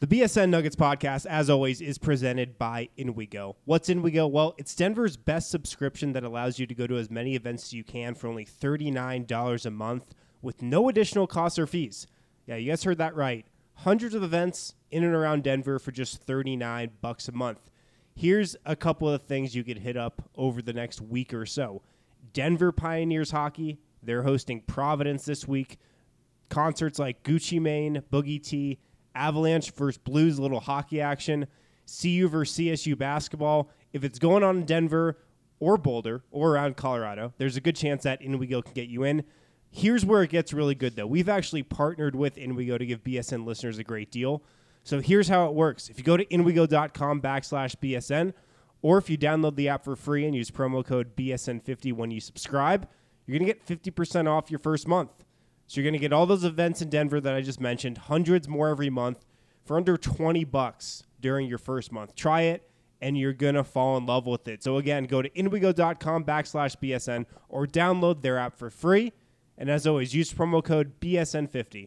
The BSN Nuggets podcast, as always, is presented by InWeGo. What's InWeGo? Well, it's Denver's best subscription that allows you to go to as many events as you can for only $39 a month with no additional costs or fees. Yeah, you guys heard that right. Hundreds of events in and around Denver for just 39 bucks a month. Here's a couple of things you could hit up over the next week or so. Denver Pioneers hockey, they're hosting Providence this week. Concerts like Gucci Mane, Boogie T, Avalanche versus Blues, little hockey action. CU versus CSU basketball. If it's going on in Denver or Boulder or around Colorado, there's a good chance that InWeGo can get you in. Here's where it gets really good, though. We've actually partnered with InWeGo to give BSN listeners a great deal. So here's how it works. If you go to inwego.com backslash BSN, or if you download the app for free and use promo code BSN50 when you subscribe, you're going to get 50% off your first month. So you're going to get all those events in Denver that I just mentioned, hundreds more every month for under 20 bucks during your first month. Try it and you're going to fall in love with it. So again, go to inwego.com backslash BSN or download their app for free. And as always, use promo code BSN50.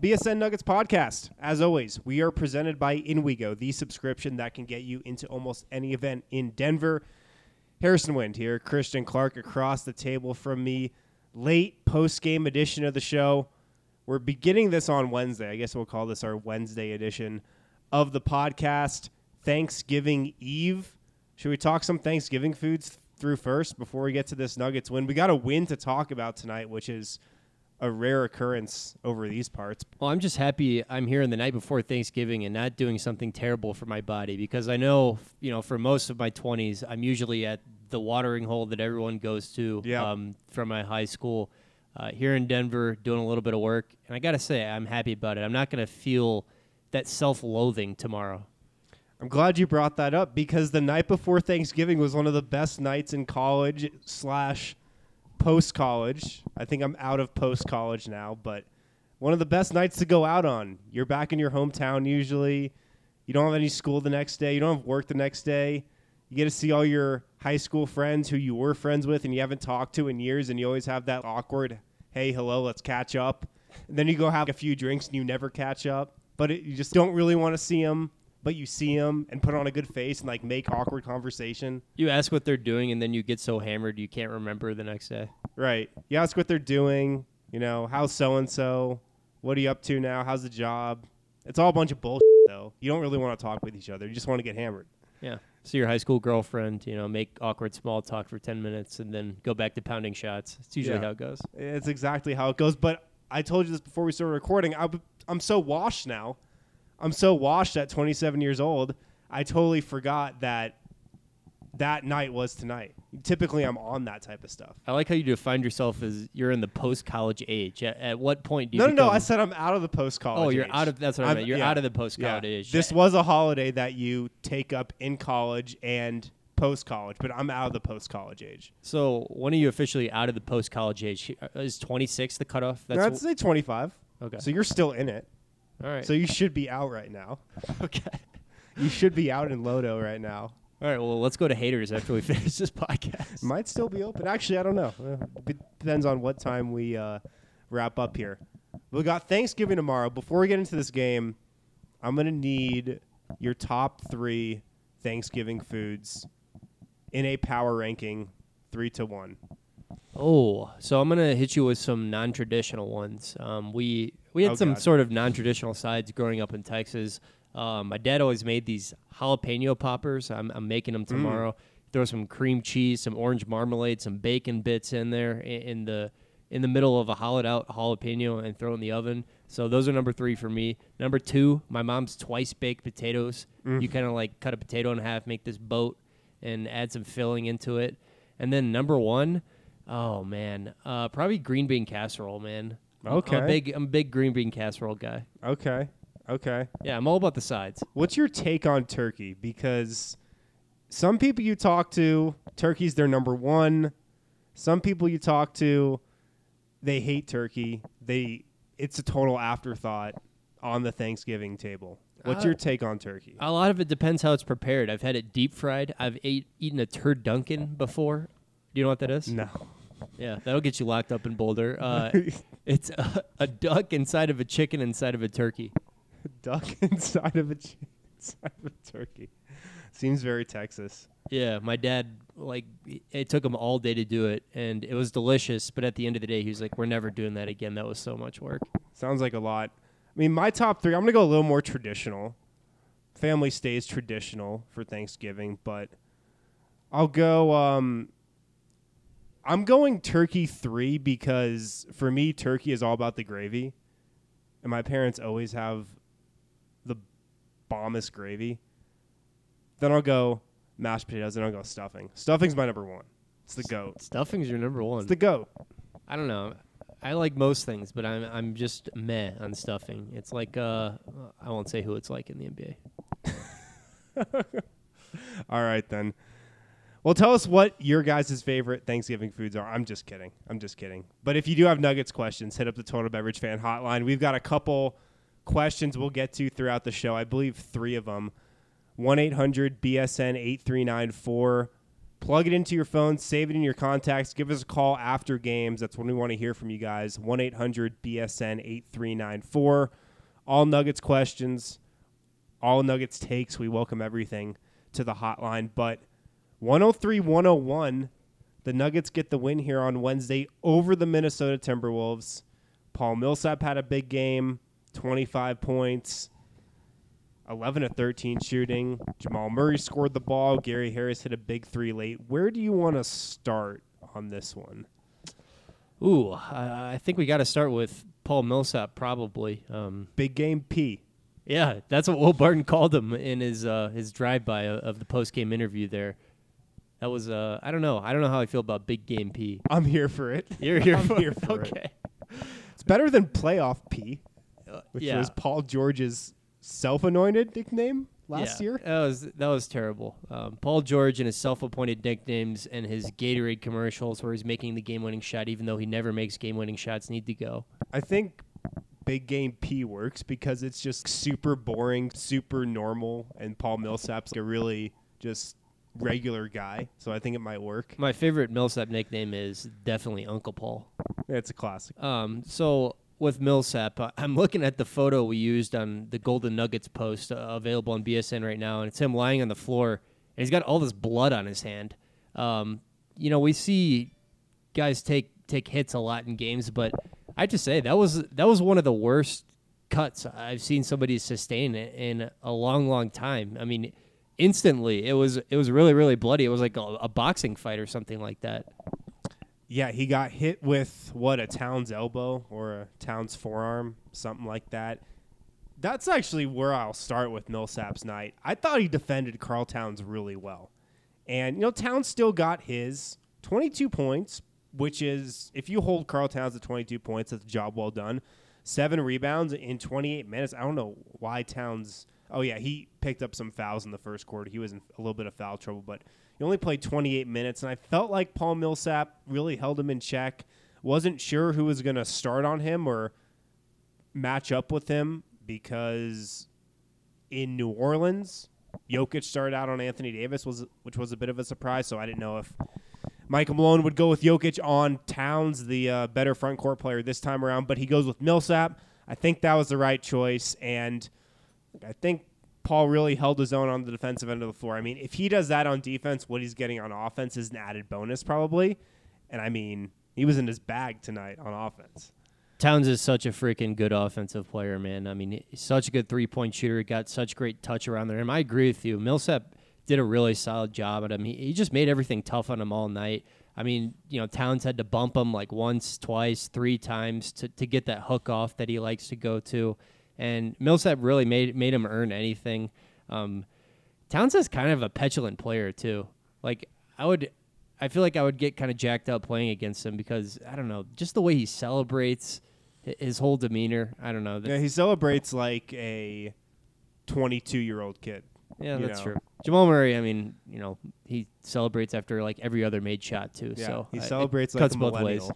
BSN Nuggets podcast. As always, we are presented by InWeGo, the subscription that can get you into almost any event in Denver. Harrison Wind here, Christian Clark across the table from me. Late post game edition of the show. We're beginning this on Wednesday. I guess we'll call this our Wednesday edition of the podcast. Thanksgiving Eve. Should we talk some Thanksgiving foods through first before we get to this Nuggets win? We got a win to talk about tonight, which is a rare occurrence over these parts. Well, I'm just happy I'm here in the night before Thanksgiving and not doing something terrible for my body because I know, you know, for most of my 20s, I'm usually at the watering hole that everyone goes to Yeah. um, from my high school. Uh, here in Denver, doing a little bit of work, and I got to say, I'm happy about it. I'm not going to feel that self-loathing tomorrow. I'm glad you brought that up because the night before Thanksgiving was one of the best nights in college slash post college. I think I'm out of post college now, but one of the best nights to go out on. You're back in your hometown usually. You don't have any school the next day. You don't have work the next day. You get to see all your high school friends who you were friends with and you haven't talked to in years, and you always have that awkward, hey, hello, let's catch up. And then you go have a few drinks and you never catch up, but it, you just don't really want to see them, but you see them and put on a good face and like make awkward conversation. You ask what they're doing, and then you get so hammered you can't remember the next day. Right. You ask what they're doing. You know, how's so and so? What are you up to now? How's the job? It's all a bunch of bullshit, though. You don't really want to talk with each other. You just want to get hammered. Yeah. See your high school girlfriend, you know, make awkward small talk for 10 minutes and then go back to pounding shots. It's usually Yeah. how it goes. It's exactly how it goes. But I told you this before we started recording. I, I'm so washed now. I'm so washed at 27 years old. I totally forgot that that night was tonight. Typically, I'm on that type of stuff. I like how you defined yourself as you're in the post college age. At, at what point do you No, no, no. I said I'm out of the post college. Oh, you're out of- that's what I meant. You're out of the post-college age. This was a holiday that you take up in college and post college, but I'm out of the post college age. So when are you officially out of the post college age? Is 26 the cutoff? That's I'd say 25. Okay. So you're still in it. All right. So you should be out right now. okay. You should be out in Lodo right now. All right. Well, let's go to haters after we finish this podcast. Might still be open. Actually, I don't know. Uh, it depends on what time we uh, wrap up here. We got Thanksgiving tomorrow. Before we get into this game, I'm gonna need your top three Thanksgiving foods in a power ranking, three to one. Oh, so I'm gonna hit you with some non-traditional ones. Um, we we had Oh, some God. sort of non-traditional sides growing up in Texas. Um, my dad always made these jalapeno poppers. I'm, I'm making them tomorrow. throw some cream cheese, some orange marmalade, some bacon bits in there in, the in the middle of a hollowed out jalapeno and throw it in the oven. So those are number three for me. Number two, my mom's twice baked potatoes. You kind of like cut a potato in half, make this boat, and add some filling into it. And then number one, oh man, uh, probably green bean casserole, man. I'm- I'm Okay. a big I'm a big green bean casserole guy. Okay. Okay. Yeah, I'm all about the sides. What's your take on turkey? Because some people you talk to, turkey's their number one. Some people you talk to, they hate turkey. They it's a total afterthought on the Thanksgiving table. What's Uh, your take on turkey? A lot of it depends how it's prepared. I've had it deep fried. I've ate, eaten a turducken before. Do you know what that is? No. Yeah, that'll get you locked up in Boulder. Uh, it's a, a duck inside of a chicken inside of a turkey. Duck inside of a ch- inside of a turkey. Seems very Texas. Yeah, my dad like it took him all day to do it, and it was delicious. But at the end of the day, he was like, "We're never doing that again. That was so much work." Sounds like a lot. I mean, my top three, I'm going to go a little more traditional. Family stays traditional for Thanksgiving, but I'll go. Um, I'm going turkey three because for me, turkey is all about the gravy. And my parents always have the bombest gravy. Then I'll go mashed potatoes, and I'll go stuffing. Stuffing's my number one. It's the goat. Stuffing's your number one. It's the goat. I don't know. I like most things, but I'm I'm just meh on stuffing. It's like uh, I won't say who it's like in the NBA. All right then. Well, tell us what your guys' favorite Thanksgiving foods are. I'm just kidding. I'm just kidding. But if you do have Nuggets questions, hit up the Total Beverage Fan Hotline. We've got a couple questions we'll get to throughout the show. I believe three of them. 1 800 BSN 8394. Plug it into your phone, save it in your contacts, give us a call after games. That's when we want to hear from you guys. 1 800 BSN 8394. All Nuggets questions, all Nuggets takes. We welcome everything to the hotline. But 103 101, the Nuggets get the win here on Wednesday over the Minnesota Timberwolves. Paul Millsap had a big game, 25 points, 11 to 13 shooting. Jamal Murray scored the ball. Gary Harris hit a big three late. Where do you want to start on this one? Ooh, I, I think we got to start with Paul Millsap probably. Um, Big game P. yeah, that's what Will Barton called him in his uh, his drive by of the post game interview. There, that was uh, I don't know. I don't know how I feel about Big Game P. I'm here for it. You're here I'm for here it. for it. okay. It's better than playoff P, which yeah. was Paul George's self-anointed nickname last Yeah, year. That was that was terrible. Um, Paul George and his self-appointed nicknames and his Gatorade commercials, where he's making the game-winning shot, even though he never makes game-winning shots, need to go. I think big game P works because it's just super boring, super normal, and Paul Millsap's a really just regular guy. So I think it might work. My favorite Millsap nickname is definitely Uncle Paul. It's a classic. Um, so with Millsap, uh, I'm looking at the photo we used on the Golden Nuggets post uh, available on BSN right now, and it's him lying on the floor, and he's got all this blood on his hand. Um, you know, we see guys take take hits a lot in games, but I have to say that was that was one of the worst cuts I've seen somebody sustain in a long, long time. I mean, instantly it was it was really, really bloody. It was like a, a boxing fight or something like that. Yeah, he got hit with what a Towns elbow or a Towns forearm, something like that. That's actually where I'll start with Millsap's night. I thought he defended Karl Towns really well. And you know, Towns still got his 22 points, which is if you hold Karl Towns to 22 points, that's a job well done. 7 rebounds in 28 minutes. I don't know why Towns Oh yeah, he picked up some fouls in the first quarter. He was in a little bit of foul trouble, but he only played 28 minutes, and I felt like Paul Millsap really held him in check. Wasn't sure who was going to start on him or match up with him because in New Orleans, Jokic started out on Anthony Davis, was which was a bit of a surprise. So I didn't know if Michael Malone would go with Jokic on Towns, the uh, better front court player this time around, but he goes with Millsap. I think that was the right choice, and I think Paul really held his own on the defensive end of the floor. I mean, if he does that on defense, what he's getting on offense is an added bonus probably. And I mean, he was in his bag tonight on offense. Towns is such a freaking good offensive player, man. I mean, he's such a good three point shooter. He got such great touch around there. And I agree with you. Millsap did a really solid job at him. He, he just made everything tough on him all night. I mean, you know, Towns had to bump him like once, twice, three times to, to get that hook off that he likes to go to. And Millsap really made made him earn anything. Um, Towns is kind of a petulant player too. Like I would, I feel like I would get kind of jacked up playing against him because I don't know, just the way he celebrates, his whole demeanor. I don't know. Yeah, he celebrates like a 22 year old kid. Yeah, that's know. true. Jamal Murray, I mean, you know, he celebrates after like every other made shot too. Yeah, so he celebrates like cuts a both ways.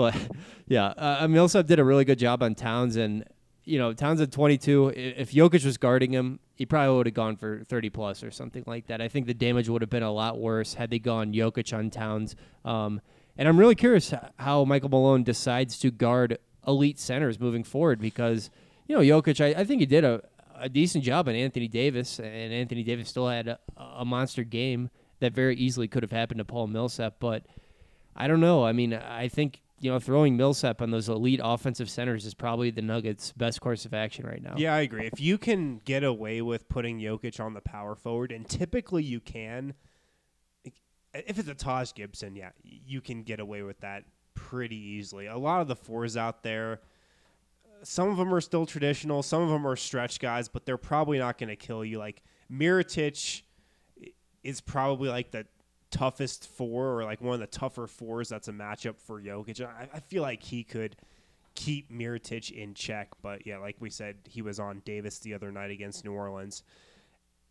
But yeah, uh, did a really good job on Towns, and you know, Towns at 22. If Jokic was guarding him, he probably would have gone for 30 plus or something like that. I think the damage would have been a lot worse had they gone Jokic on Towns. Um, and I'm really curious how Michael Malone decides to guard elite centers moving forward because you know Jokic, I, I think he did a, a decent job on Anthony Davis, and Anthony Davis still had a, a monster game that very easily could have happened to Paul Millsap, but. I don't know. I mean, I think you know throwing Millsap on those elite offensive centers is probably the Nuggets' best course of action right now. Yeah, I agree. If you can get away with putting Jokic on the power forward, and typically you can, if it's a Taj Gibson, yeah, you can get away with that pretty easily. A lot of the fours out there, some of them are still traditional, some of them are stretch guys, but they're probably not going to kill you. Like Mirotic is probably like the toughest four or like one of the tougher fours that's a matchup for Jokic. I, I feel like he could keep Mirotic in check, but yeah, like we said, he was on Davis the other night against New Orleans.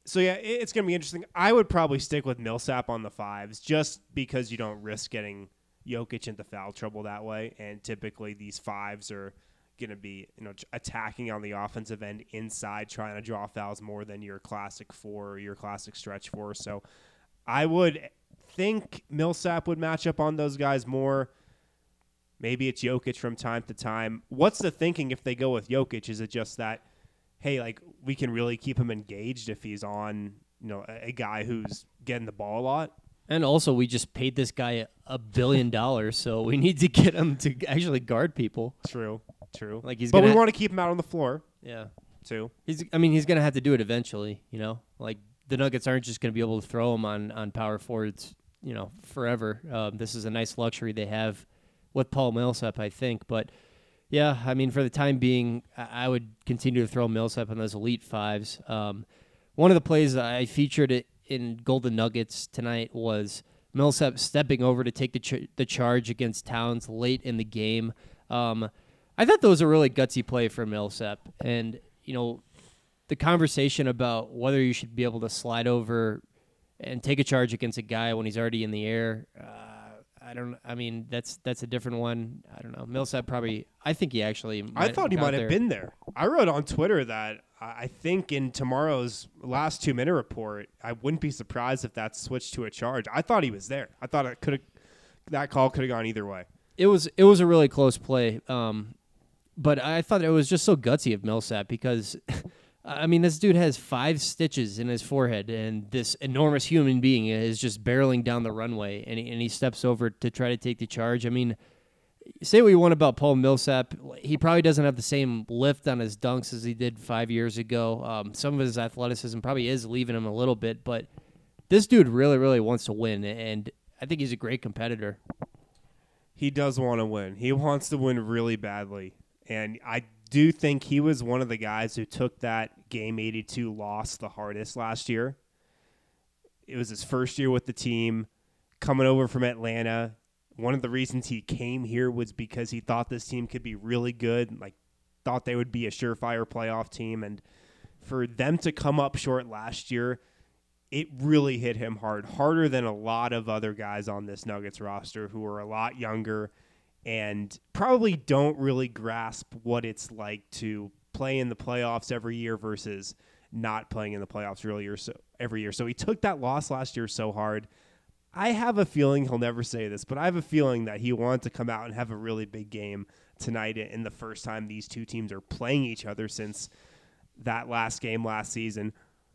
So yeah, it- it's gonna be interesting. I would probably stick with Millsap on the fives just because you don't risk getting Jokic into foul trouble that way, and typically these fives are gonna be you know attacking on the offensive end inside, trying to draw fouls more than your classic four or your classic stretch four. So I would think Millsap would match up on those guys more. Maybe it's Jokic from time to time. What's the thinking if they go with Jokic? Is it just that, hey, like we can really keep him engaged if he's on, you know, a, a guy who's getting the ball a lot? And also, we just paid this guy a, billion dollars, so we need to get him to actually guard people. True, true. Like he's but we gonna- want to keep him out on the floor Yeah, too. he's. I mean, he's gonna have to do it eventually. You know, like the Nuggets aren't just gonna be able to throw him on on power forwards. You know, forever. Um, this is a nice luxury they have with Paul Millsap, I think. But yeah, I mean, for the time being, I, I would continue to throw Millsap on those elite fives. Um, one of the plays I featured it in Golden Nuggets tonight was Millsap stepping over to take the ch- the charge against Towns late in the game. Um, I thought that was a really gutsy play for Millsap, and you know, the conversation about whether you should be able to slide over and take a charge against a guy when he's already in the air. Uh, I don't. I mean, that's that's a different one. I don't know. Millsap probably. I think he actually. I thought he might have been there. I wrote on Twitter that I I think in tomorrow's last two minute report, I wouldn't be surprised if that switched to a charge. I thought he was there. I thought it could have that call could have gone either way. it was it was a really close play. Um, but I thought it was just so gutsy of Millsap because, I mean, this dude has five stitches in his forehead, and this enormous human being is just barreling down the runway, and he, and he steps over to try to take the charge. I mean, say what you want about Paul Millsap, he probably doesn't have the same lift on his dunks as he did five years ago. Um, some of his athleticism probably is leaving him a little bit, but this dude really, really wants to win, and I think he's a great competitor. He does want to win. He wants to win really badly. And I do think he was one of the guys who took that game 82 loss the hardest last year. It was his first year with the team, coming over from Atlanta. One of the reasons he came here was because he thought this team could be really good, like thought they would be a surefire playoff team and for them to come up short last year, it really hit him hard, harder than a lot of other guys on this Nuggets roster who are a lot younger and probably don't really grasp what it's like to play in the playoffs every year versus not playing in the playoffs really or so every year. So he took that loss last year so hard. I have a feeling he'll never say this, but I have a feeling that he wanted to come out and have a really big game tonight in the first time these two teams are playing each other since that last game last season.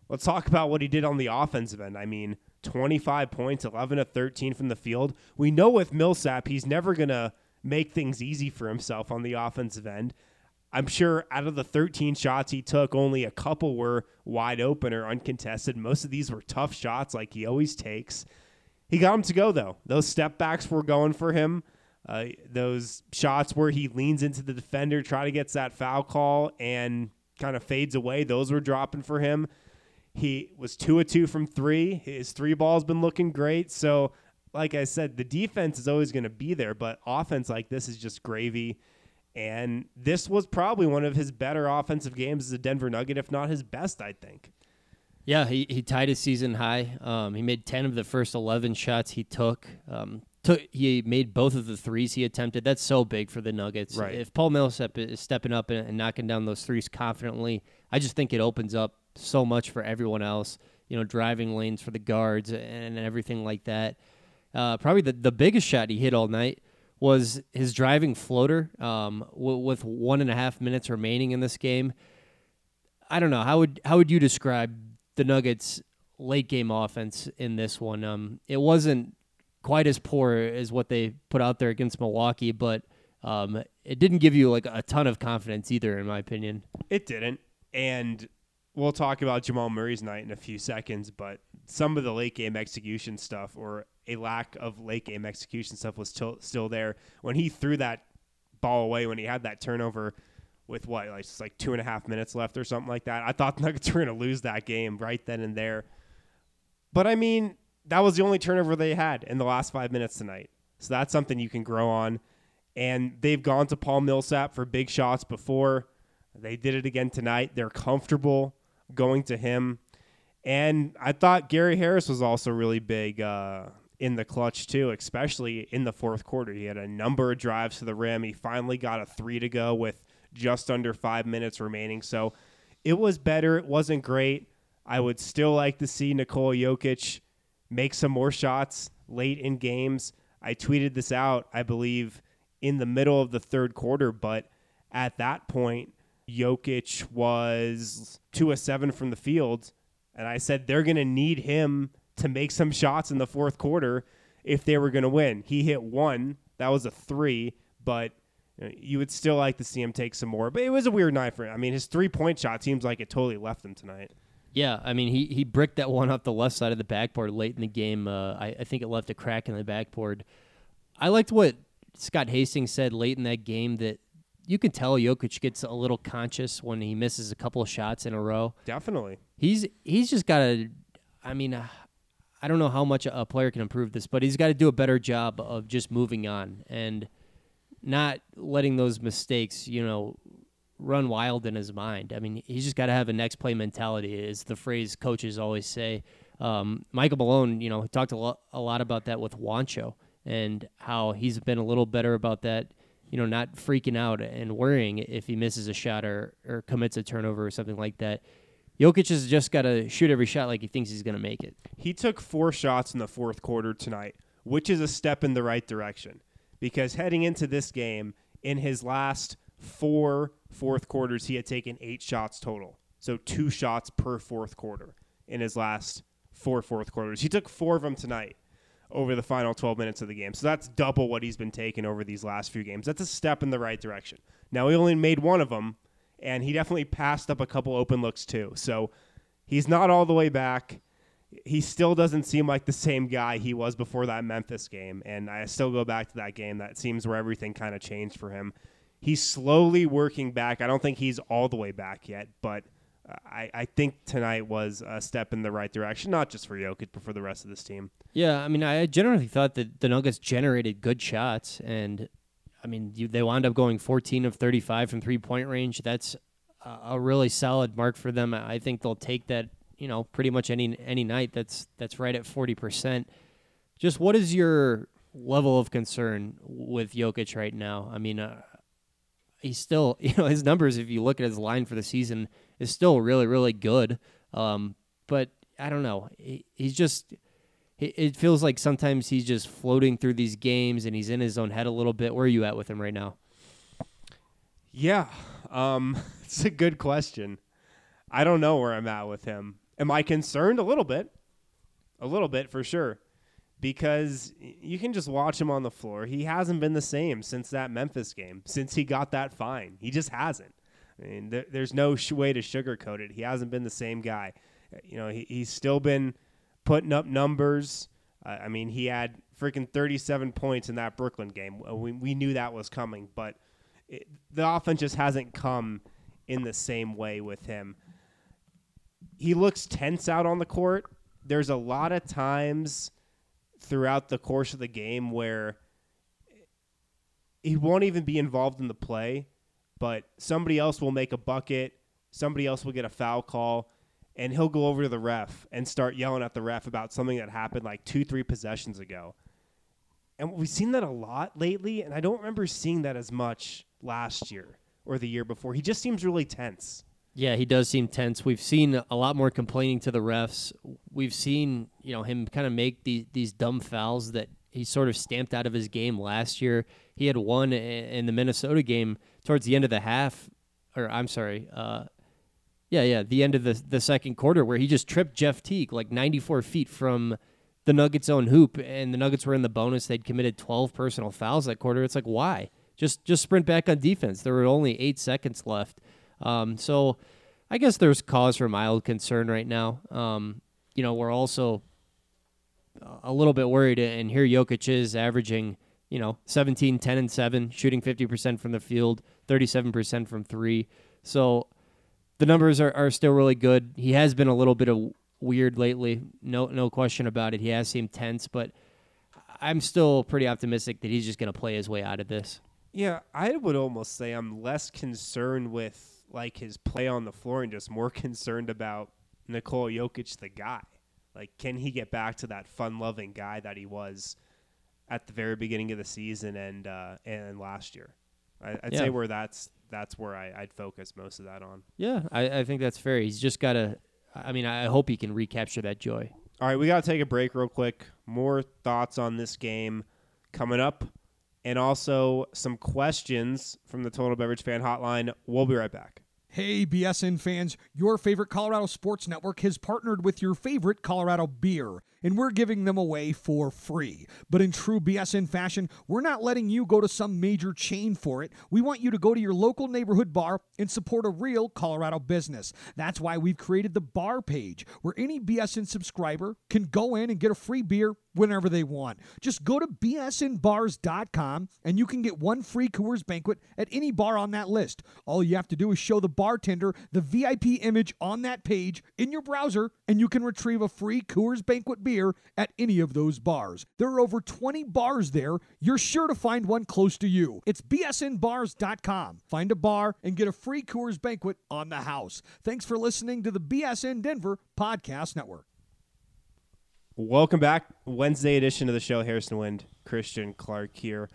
Let's talk about what he did on the offensive end. I mean, 25 points, 11 to 13 from the field. We know with Millsap, he's never going to make things easy for himself on the offensive end. I'm sure out of the 13 shots he took, only a couple were wide open or uncontested. Most of these were tough shots, like he always takes. He got him to go though. Those step backs were going for him. Uh, those shots where he leans into the defender, try to get that foul call, and kind of fades away. Those were dropping for him. He was two of two from three. His three ball's been looking great. So, like I said, the defense is always going to be there, but offense like this is just gravy. And this was probably one of his better offensive games as a Denver Nugget, if not his best, I think. Yeah, he, he tied his season high. Um, he made 10 of the first 11 shots he took. Um, took. He made both of the threes he attempted. That's so big for the Nuggets. Right. If Paul Millsap is stepping up and, and knocking down those threes confidently, I just think it opens up so much for everyone else. You know, driving lanes for the guards and everything like that. Uh, probably the, the biggest shot he hit all night was his driving floater um, w- with one and a half minutes remaining in this game. I don't know how would how would you describe the Nuggets' late game offense in this one? Um, it wasn't quite as poor as what they put out there against Milwaukee, but um, it didn't give you like a ton of confidence either, in my opinion. It didn't. And we'll talk about Jamal Murray's night in a few seconds, but some of the late game execution stuff or a lack of late game execution stuff was still there. When he threw that ball away, when he had that turnover with what, like just like two and a half minutes left or something like that, I thought the Nuggets were going to lose that game right then and there. But I mean, that was the only turnover they had in the last five minutes tonight. So that's something you can grow on. And they've gone to Paul Millsap for big shots before. They did it again tonight. They're comfortable going to him. And I thought Gary Harris was also really big uh, in the clutch, too, especially in the fourth quarter. He had a number of drives to the rim. He finally got a three to go with just under five minutes remaining. So it was better. It wasn't great. I would still like to see Nikola Jokic make some more shots late in games. I tweeted this out, I believe, in the middle of the third quarter, but at that point, Jokic was two of seven from the field. And I said they're going to need him to make some shots in the fourth quarter if they were going to win. He hit one. That was a three, but you, would still like to see him take some more. But it was a weird night for him. I mean, his three point shot seems like it totally left him tonight. Yeah, I mean he he bricked that one off the left side of the backboard late in the game. Uh, I, I think it left a crack in the backboard. I liked what Scott Hastings said late in that game that you can tell Jokic gets a little conscious when he misses a couple of shots in a row. Definitely. He's he's just got to. I mean, uh, I don't know how much a player can improve this, but he's got to do a better job of just moving on and not letting those mistakes, you know, run wild in his mind. I mean, he's just got to have a next play mentality, is the phrase coaches always say. Um, Michael Malone, you know, talked a lot, a lot about that with Juancho and how he's been a little better about that, you know, not freaking out and worrying if he misses a shot or, or commits a turnover or something like that. Jokic has just got to shoot every shot like he thinks he's going to make it. He took four shots in the fourth quarter tonight, which is a step in the right direction because heading into this game, in his last four fourth quarters, he had taken eight shots total. So two shots per fourth quarter in his last four fourth quarters. He took four of them tonight over the final 12 minutes of the game. So that's double what he's been taking over these last few games. That's a step in the right direction. Now, he only made one of them, and he definitely passed up a couple open looks too. So he's not all the way back. He still doesn't seem like the same guy he was before that Memphis game. And I still go back to that game. That seems where everything kind of changed for him. He's slowly working back. I don't think he's all the way back yet, but I, I think tonight was a step in the right direction, not just for Jokic, but for the rest of this team. Yeah, I mean, I generally thought that the Nuggets generated good shots, and I mean, you, they wound up going 14 of 35 from three point range. That's a, really solid mark for them. I think they'll take that, you know, pretty much any any night. That's that's right at 40 percent. Just what is your level of concern with Jokic right now? I mean, uh, he's still, you know, his numbers. If you look at his line for the season is still really, really good. Um, but I don't know. He, he's just. It feels like sometimes he's just floating through these games and he's in his own head a little bit. Where are you at with him right now? Yeah, um, it's a good question. I don't know where I'm at with him. Am I concerned? A little bit, a little bit for sure, because you can just watch him on the floor. He hasn't been the same since that Memphis game, since he got that fine. He just hasn't. I mean, there, there's no sh- way to sugarcoat it. He hasn't been the same guy. You know, he, he's still been putting up numbers. I mean, he had freaking 37 points in that Brooklyn game. Uh, We, we knew that was coming, but it, the offense just hasn't come in the same way with him. He looks tense out on the court. There's a lot of times throughout the course of the game where he won't even be involved in the play, but somebody else will make a bucket, somebody else will get a foul call, and he'll go over to the ref and start yelling at the ref about something that happened like two, three possessions ago. And we've seen that a lot lately, and I don't remember seeing that as much last year or the year before. He just seems really tense. Yeah, he does seem tense. We've seen a lot more complaining to the refs. We've seen, you know, him kind of make these these dumb fouls that he sort of stamped out of his game last year. He had one in the Minnesota game towards the end of the half, or I'm sorry, uh, yeah, yeah, the end of the the second quarter where he just tripped Jeff Teague like 94 feet from the Nuggets' own hoop, and the Nuggets were in the bonus. They'd committed 12 personal fouls that quarter. It's like why? Just just sprint back on defense. There were only eight seconds left. Um, so I guess there's cause for mild concern right now. Um, you know, we're also a little bit worried, and here Jokic is averaging, you know, 17, 10, and 7, shooting 50% from the field, 37% from three. So the numbers are, are still really good. He has been a little bit of weird lately, no no question about it. He has seemed tense, but I'm still pretty optimistic that he's just going to play his way out of this. Yeah, I would almost say I'm less concerned with like his play on the floor and just more concerned about Nikola Jokic, the guy. Like, can he get back to that fun-loving guy that he was at the very beginning of the season and uh, and last year? I, I'd Yeah. say where that's that's where I, I'd focus most of that on. Yeah, I, I think that's fair. He's just got to. I mean, I hope he can recapture that joy. All right, we got to take a break real quick. More thoughts on this game coming up, and also some questions from the Total Beverage Fan Hotline. We'll be right back. Hey, BSN fans, your favorite Colorado Sports Network has partnered with your favorite Colorado beer, and we're giving them away for free. But in true BSN fashion, we're not letting you go to some major chain for it. We want you to go to your local neighborhood bar and support a real Colorado business. That's why we've created the bar page, where any BSN subscriber can go in and get a free beer whenever they want. Just go to bsnbars.com and you can get one free Coors banquet at any bar on that list. All you have to do is show the bartender the VIP image on that page in your browser and you can retrieve a free Coors banquet beer at any of those bars. There are over 20 bars there. You're sure to find one close to you. It's bsnbars.com. Find a bar and get a free Coors banquet on the house. Thanks for listening to the BSN Denver Podcast Network. Welcome back, Wednesday edition of the show. Harrison Wind, Christian Clark here.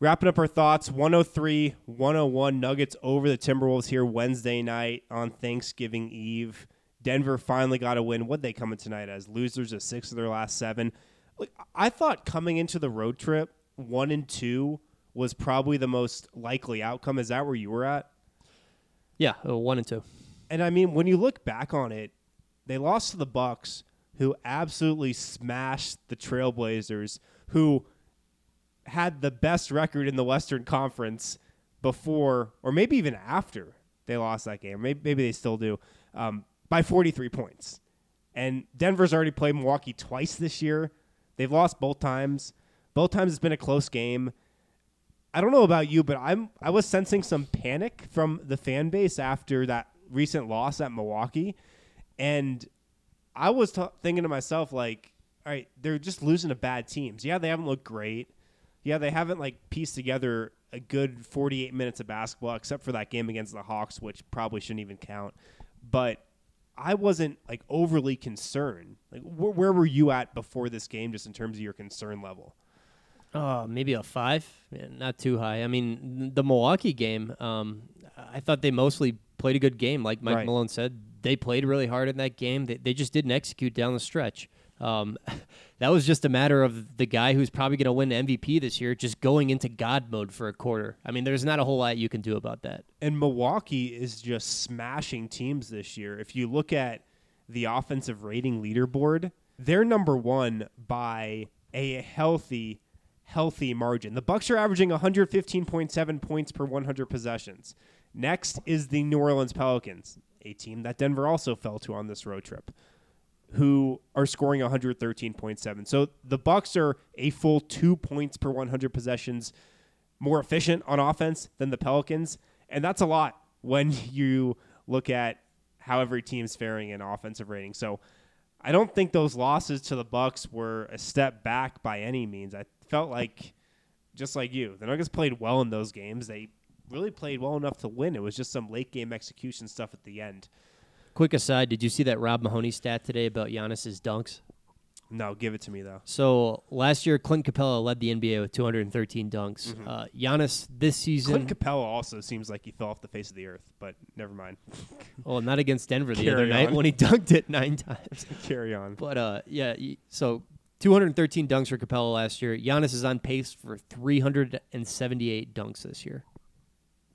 Wrapping up our thoughts 103 101 Nuggets over the Timberwolves here Wednesday night on Thanksgiving Eve. Denver finally got a win. What they coming tonight as losers of six of their last seven? Look, I thought coming into the road trip, one and two was probably the most likely outcome. Is that where you were at? Yeah, uh, one and two. And I mean, when you look back on it, they lost to the Bucks, who absolutely smashed the Trailblazers, who had the best record in the Western Conference before, or maybe even after they lost that game. Maybe, maybe they still do um, by 43 points. And Denver's already played Milwaukee twice this year. They've lost both times. Both times it's been a close game. I don't know about you, but I'm I was sensing some panic from the fan base after that recent loss at Milwaukee, and I was t- thinking to myself like, all right, they're just losing to bad teams. Yeah, they haven't looked great. Yeah, they haven't like pieced together a good 48 minutes of basketball, except for that game against the Hawks, which probably shouldn't even count. But I wasn't like overly concerned. Like, wh- where were you at before this game, just in terms of your concern level? Uh, maybe a five, Yeah, not too high. I mean, the Milwaukee game, um, I thought they mostly played a good game. Like Mike Right. Malone said, they played really hard in that game. They, they just didn't execute down the stretch. Um, that was just a matter of the guy who's probably going to win MVP this year just going into God mode for a quarter. I mean, there's not a whole lot you can do about that. And Milwaukee is just smashing teams this year. If you look at the offensive rating leaderboard, they're number one by a healthy, healthy margin. The Bucks are averaging 115.7 points per 100 possessions. Next is the New Orleans Pelicans, a team that Denver also fell to on this road trip, who are scoring 113.7. So the Bucks are a full 2 points per 100 possessions more efficient on offense than the Pelicans, and that's a lot when you look at how every team's faring in offensive rating. So I don't think those losses to the Bucks were a step back by any means. I felt like just like you, the Nuggets played well in those games. They really played well enough to win. It was just some late game execution stuff at the end. Quick aside, did you see that Rob Mahoney stat today about Giannis's dunks? No, give it to me though. So last year, Clint Capela led the NBA with 213 dunks. Mm-hmm. Uh, Giannis this season, Clint Capela also seems like he fell off the face of the earth, but never mind. well, not against Denver the other Carry night when he dunked it nine times. Carry on. But uh, yeah, so 213 dunks for Capela last year. Giannis is on pace for 378 dunks this year.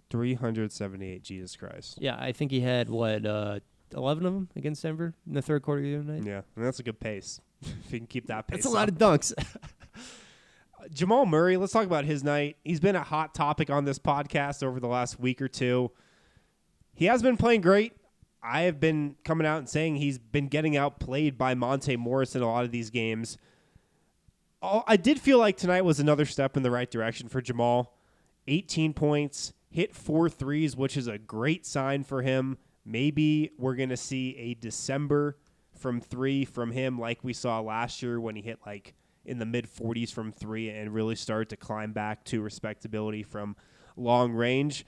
378, Jesus Christ. Yeah, I think he had what uh, 11 of them against Denver in the third quarter of the other night. Yeah, and that's a good pace. if you can keep that pace. That's a lot of dunks. Jamal Murray, let's talk about his night. He's been a hot topic on this podcast over the last week or two. He has been playing great. I have been coming out and saying he's been getting outplayed by Monte Morris in a lot of these games. Oh, I did feel like tonight was another step in the right direction for Jamal. 18 points, hit four threes, which is a great sign for him. Maybe we're going to see a December from three from him like we saw last year when he hit like in the mid 40s from three and really started to climb back to respectability from long range.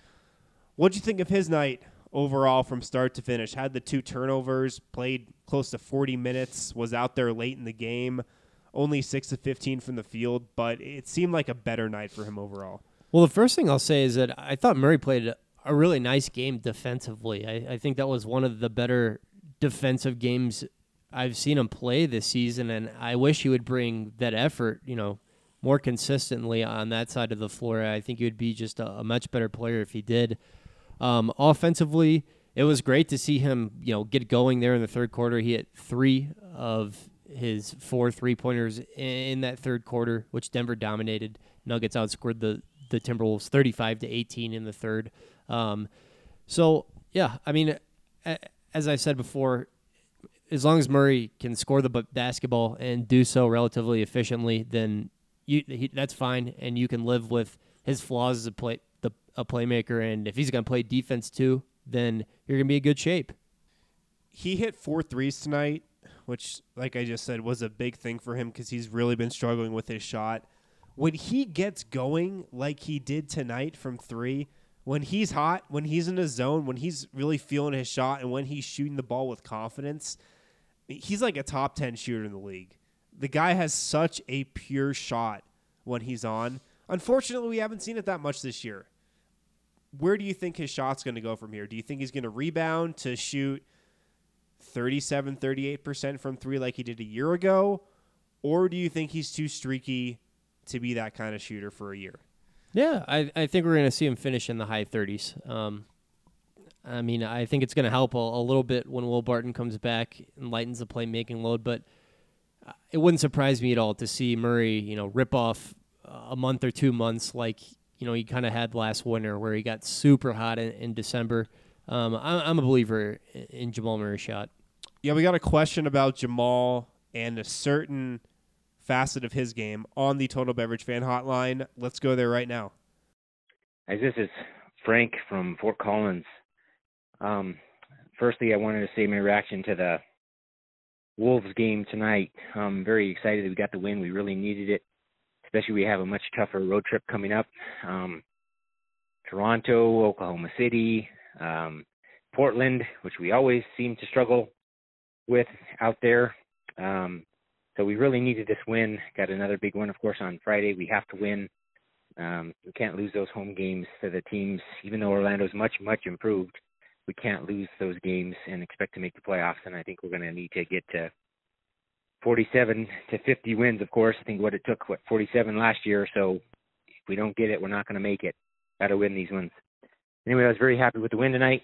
What'd you think of his night overall from start to finish? Had the two turnovers, played close to 40 minutes, was out there late in the game, only 6 to 15 from the field, but it seemed like a better night for him overall. Well, the first thing I'll say is that I thought Murray played a really nice game defensively. I, I think that was one of the better defensive games I've seen him play this season, and I wish he would bring that effort, you know, more consistently on that side of the floor. I think he would be just a, a much better player if he did. Um, offensively, it was great to see him, you know, get going there in the third quarter. He hit three of his four three pointers in that third quarter, which Denver dominated. Nuggets outscored the the Timberwolves thirty five to eighteen in the third. Um, so yeah, I mean, as I said before, as long as Murray can score the basketball and do so relatively efficiently, then you he, that's fine, and you can live with his flaws as a play the a playmaker. And if he's going to play defense too, then you're going to be in good shape. he hit four threes tonight, which, like I just said, was a big thing for him because he's really been struggling with his shot. When he gets going like he did tonight from three, when he's hot, when he's in his zone, when he's really feeling his shot, and when he's shooting the ball with confidence, he's like a top 10 shooter in the league. The guy has such a pure shot when he's on. Unfortunately, we haven't seen it that much this year. Where do you think his shot's going to go from here? Do you think he's going to rebound to shoot 37, 38% from three like he did a year ago? Or do you think he's too streaky to be that kind of shooter for a year? Yeah, I, I think we're going to see him finish in the high 30s. Um, I mean, I think it's going to help a, a little bit when Will Barton comes back and lightens the playmaking load, but uh, it wouldn't surprise me at all to see Murray, you know, rip off a month or two months like, you know, he kind of had last winter where he got super hot in, in December. Um, I'm, I'm a believer in Jamal Murray's shot. Yeah, we got a question about Jamal and a certain facet of his game on the Total Beverage Fan Hotline. Let's go there right now. Guys, this is Frank from Fort Collins. Um, firstly, I wanted to say my reaction to the Wolves game tonight. I'm very excited that we got the win. We really needed it, especially we have a much tougher road trip coming up. Um, Toronto, Oklahoma City, um, Portland, which we always seem to struggle with out there. Um, so we really needed this win. Got another big one, of course, on Friday. We have to win. Um, we can't lose those home games to the teams, even though Orlando's much, much improved. We can't lose those games and expect to make the playoffs. And I think we're going to need to get to 47 to 50 wins. Of course, I think what it took, what 47 last year. So if we don't get it, we're not going to make it. Got to win these ones. Anyway, I was very happy with the win tonight.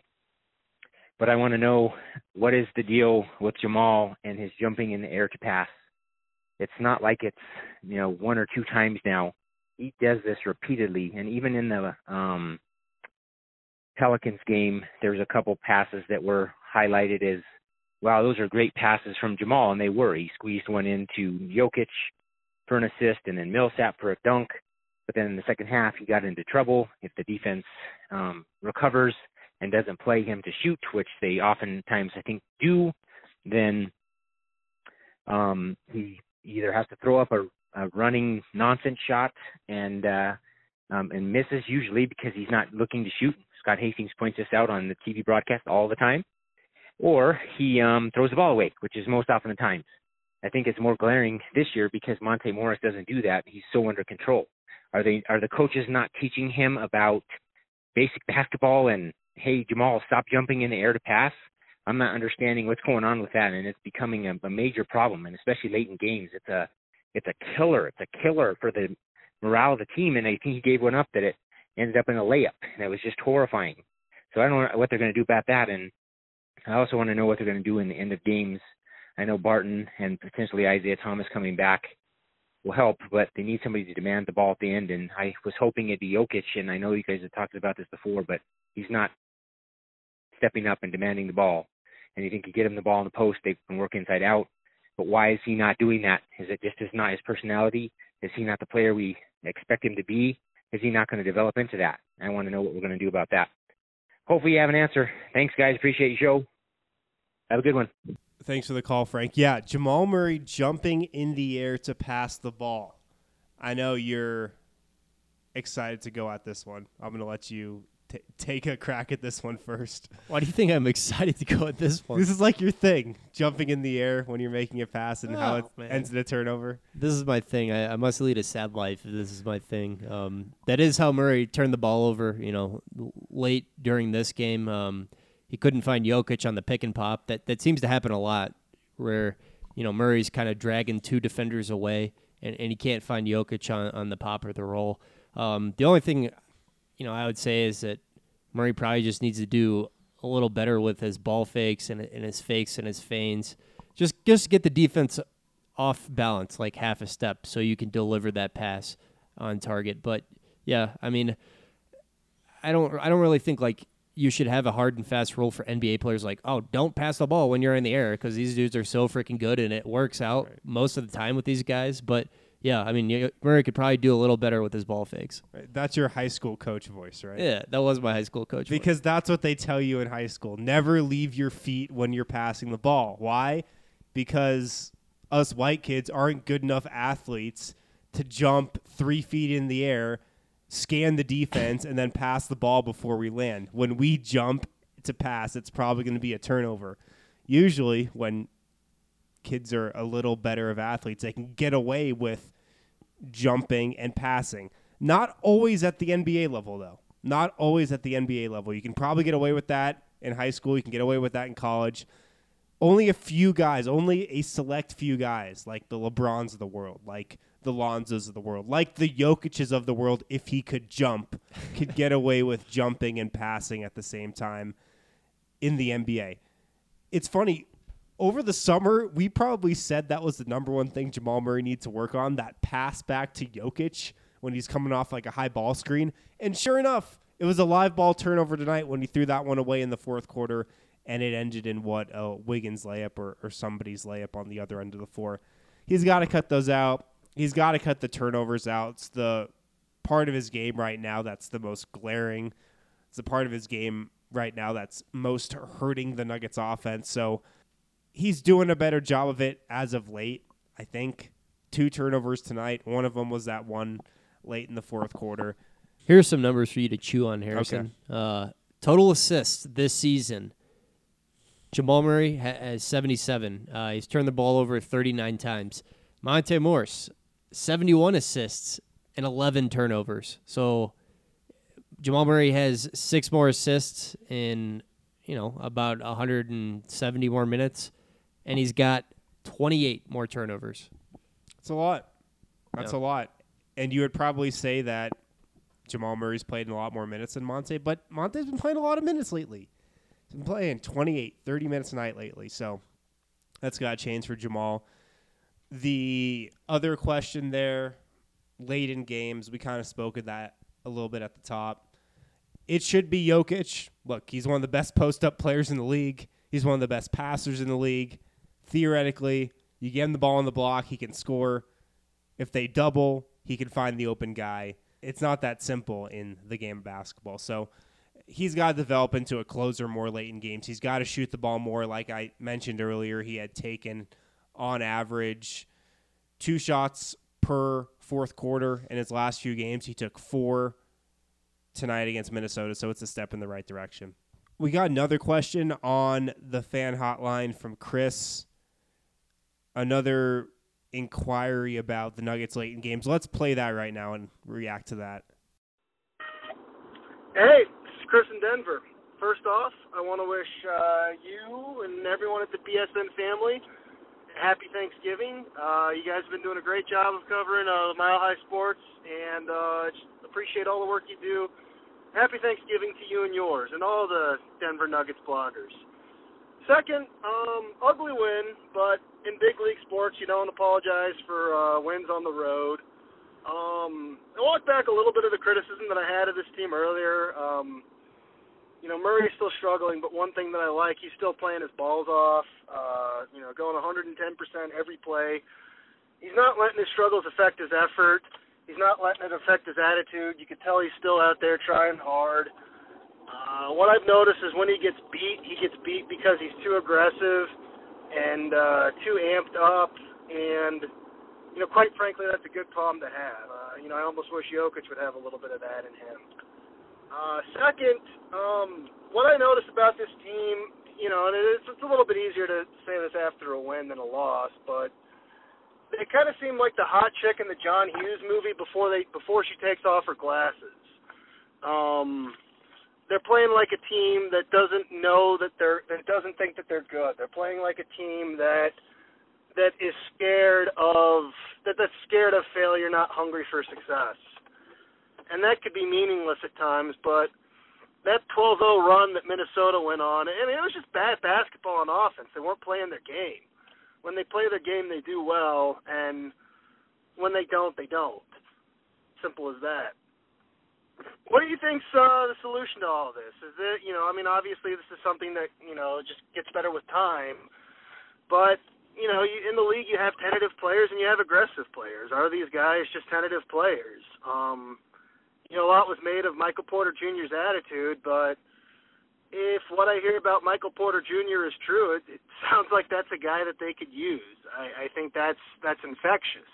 But I want to know what is the deal with Jamal and his jumping in the air to pass. It's not like it's you know one or two times now he does this repeatedly and even in the um Pelicans game, there was a couple passes that were highlighted as, wow, those are great passes from Jamal, and they were. He squeezed one into Jokic for an assist, and then Millsap for a dunk. But then in the second half, he got into trouble. If the defense um, recovers and doesn't play him to shoot, which they oftentimes I think do, then um, he either has to throw up a, a running nonsense shot and uh, um, and misses usually because he's not looking to shoot. Scott Hastings points this out on the TV broadcast all the time, or he um, throws the ball away, which is most often the times. I think it's more glaring this year because Monte Morris doesn't do that. He's so under control. Are they are the coaches not teaching him about basic basketball and hey Jamal, stop jumping in the air to pass? I'm not understanding what's going on with that, and it's becoming a, a major problem, and especially late in games. It's a it's a killer. It's a killer for the morale of the team, and I think he gave one up that it ended up in a layup, and it was just horrifying. So I don't know what they're going to do about that, and I also want to know what they're going to do in the end of games. I know Barton and potentially Isaiah Thomas coming back will help, but they need somebody to demand the ball at the end. And I was hoping it'd be Jokic, and I know you guys have talked about this before, but he's not stepping up and demanding the ball. And you think you get him the ball in the post, they can work inside out. But why is he not doing that? Is it just is not his personality? Is he not the player we expect him to be? Is he not going to develop into that? I want to know what we're going to do about that. Hopefully, you have an answer. Thanks, guys. Appreciate your show. Have a good one. Thanks for the call, Frank. Yeah, Jamal Murray jumping in the air to pass the ball. I know you're excited to go at this one. I'm going to let you t- take a crack at this one first. Why do you think I'm excited to go at this one? This is like your thing, jumping in the air when you're making a pass and how Oh, it man. ends in a turnover. This is my thing. I, I must lead a sad life. if This is my thing. Um, that is how Murray turned the ball over. You know, late during this game, um, he couldn't find Jokic on the pick and pop. That that seems to happen a lot, where you know Murray's kind of dragging two defenders away, and, and he can't find Jokic on, on the pop or the roll. Um, the only thing, you know, I would say is that Murray probably just needs to do a little better with his ball fakes and, and his fakes and his feigns. Just just get the defense off balance like half a step so you can deliver that pass on target. But yeah, I mean I don't I don't really think like you should have a hard and fast rule for NBA players like, "Oh, don't pass the ball when you're in the air" because these dudes are so freaking good and it works out most of the time with these guys, but yeah, I mean, Murray could probably do a little better with his ball fakes. That's your high school coach voice, right? Yeah, that was my high school coach. voice. Because that's what they tell you in high school. Never leave your feet when you're passing the ball. Why? Because us white kids aren't good enough athletes to jump three feet in the air, scan the defense, and then pass the ball before we land. When we jump to pass, it's probably going to be a turnover. Usually, when kids are a little better of athletes, they can get away with jumping and passing. Not always at the NBA level, though. Not always at the NBA level. You can probably get away with that in high school. You can get away with that in college. Only a few guys, only a select few guys, like the LeBrons of the world, like the Lonzos of the world, like the Jokic's of the world, if he could jump, could get away with jumping and passing at the same time in the NBA. It's funny. Over the summer, we probably said that was the number one thing Jamal Murray needs to work on that pass back to Jokic when he's coming off like a high ball screen. And sure enough, it was a live ball turnover tonight when he threw that one away in the fourth quarter, and it ended in what a Wiggins layup or, or somebody's layup on the other end of the floor. He's got to cut those out. He's got to cut the turnovers out. It's the part of his game right now that's the most glaring. It's the part of his game right now that's most hurting the Nuggets offense. So he's doing a better job of it as of late, I think. Two turnovers tonight. One of them was that one late in the fourth quarter. Here's some numbers for you to chew on, Harrison. Uh, total assists this season. Jamal Murray has 77. Uh, he's turned the ball over 39 times. Monte Morris, 71 assists and 11 turnovers. So Jamal Murray has six more assists in, you know, about 170 more minutes, and he's got 28 more turnovers. It's a lot. That's Yeah. a lot. And you would probably say that Jamal Murray's played in a lot more minutes than Monte, but Monte's been playing a lot of minutes lately. He's been playing 28, 30 minutes a night lately. So that's got to change for Jamal. The other question there, late in games, we kind of spoke of that a little bit at the top. it should be Jokic. Look, he's one of the best post up players in the league. He's one of the best passers in the league. Theoretically, you get him the ball on the block, he can score. If they double, he can find the open guy. It's not that simple in the game of basketball. So he's got to develop into a closer more late in games. He's got to shoot the ball more. Like I mentioned earlier, he had taken on average two shots per fourth quarter in his last few games. He took four tonight against Minnesota, so it's a step in the right direction. We got another question on the fan hotline from Chris. Another inquiry about the Nuggets late in games. Let's play that right now and react to that. Hey, this is Chris in Denver. First off, I want to wish uh, you and everyone at the BSN family happy Thanksgiving. Uh, you guys have been doing a great job of covering uh, Mile High Sports, and uh, just appreciate all the work you do. Happy Thanksgiving to you and yours, and all the Denver Nuggets bloggers. Second, um, ugly win, but in big league sports, you don't apologize for uh, wins on the road. Um, I walked back a little bit of the criticism that I had of this team earlier. Um, you know, Murray's still struggling, but one thing that I like, he's still playing his balls off. Uh, you know, going 110% every play. He's not letting his struggles affect his effort. He's not letting it affect his attitude. You can tell he's still out there trying hard. Uh, what I've noticed is when he gets beat, he gets beat because he's too aggressive and uh, too amped up, and you know, quite frankly, that's a good problem to have. Uh, you know, I almost wish Jokic would have a little bit of that in him. Uh, second, um, what I noticed about this team, you know, and it's, it's a little bit easier to say this after a win than a loss, but they kind of seem like the hot chick in the John Hughes movie before they before she takes off her glasses. Um, they're playing like a team that doesn't know that they're that doesn't think that they're good. They're playing like a team that that is scared of that that's scared of failure, not hungry for success. And that could be meaningless at times, but that 12-0 run that Minnesota went on, I mean, it was just bad basketball on offense. They weren't playing their game. When they play their game, they do well, and when they don't, they don't. Simple as that. What do you think's uh, the solution to all this? Is it, you know, I mean, obviously this is something that you know just gets better with time, but you know, you, in the league you have tentative players and you have aggressive players. Are these guys just tentative players? Um, you know, a lot was made of Michael Porter Jr.'s attitude, but if what I hear about Michael Porter Jr. is true, it, it sounds like that's a guy that they could use. I, I think that's that's infectious.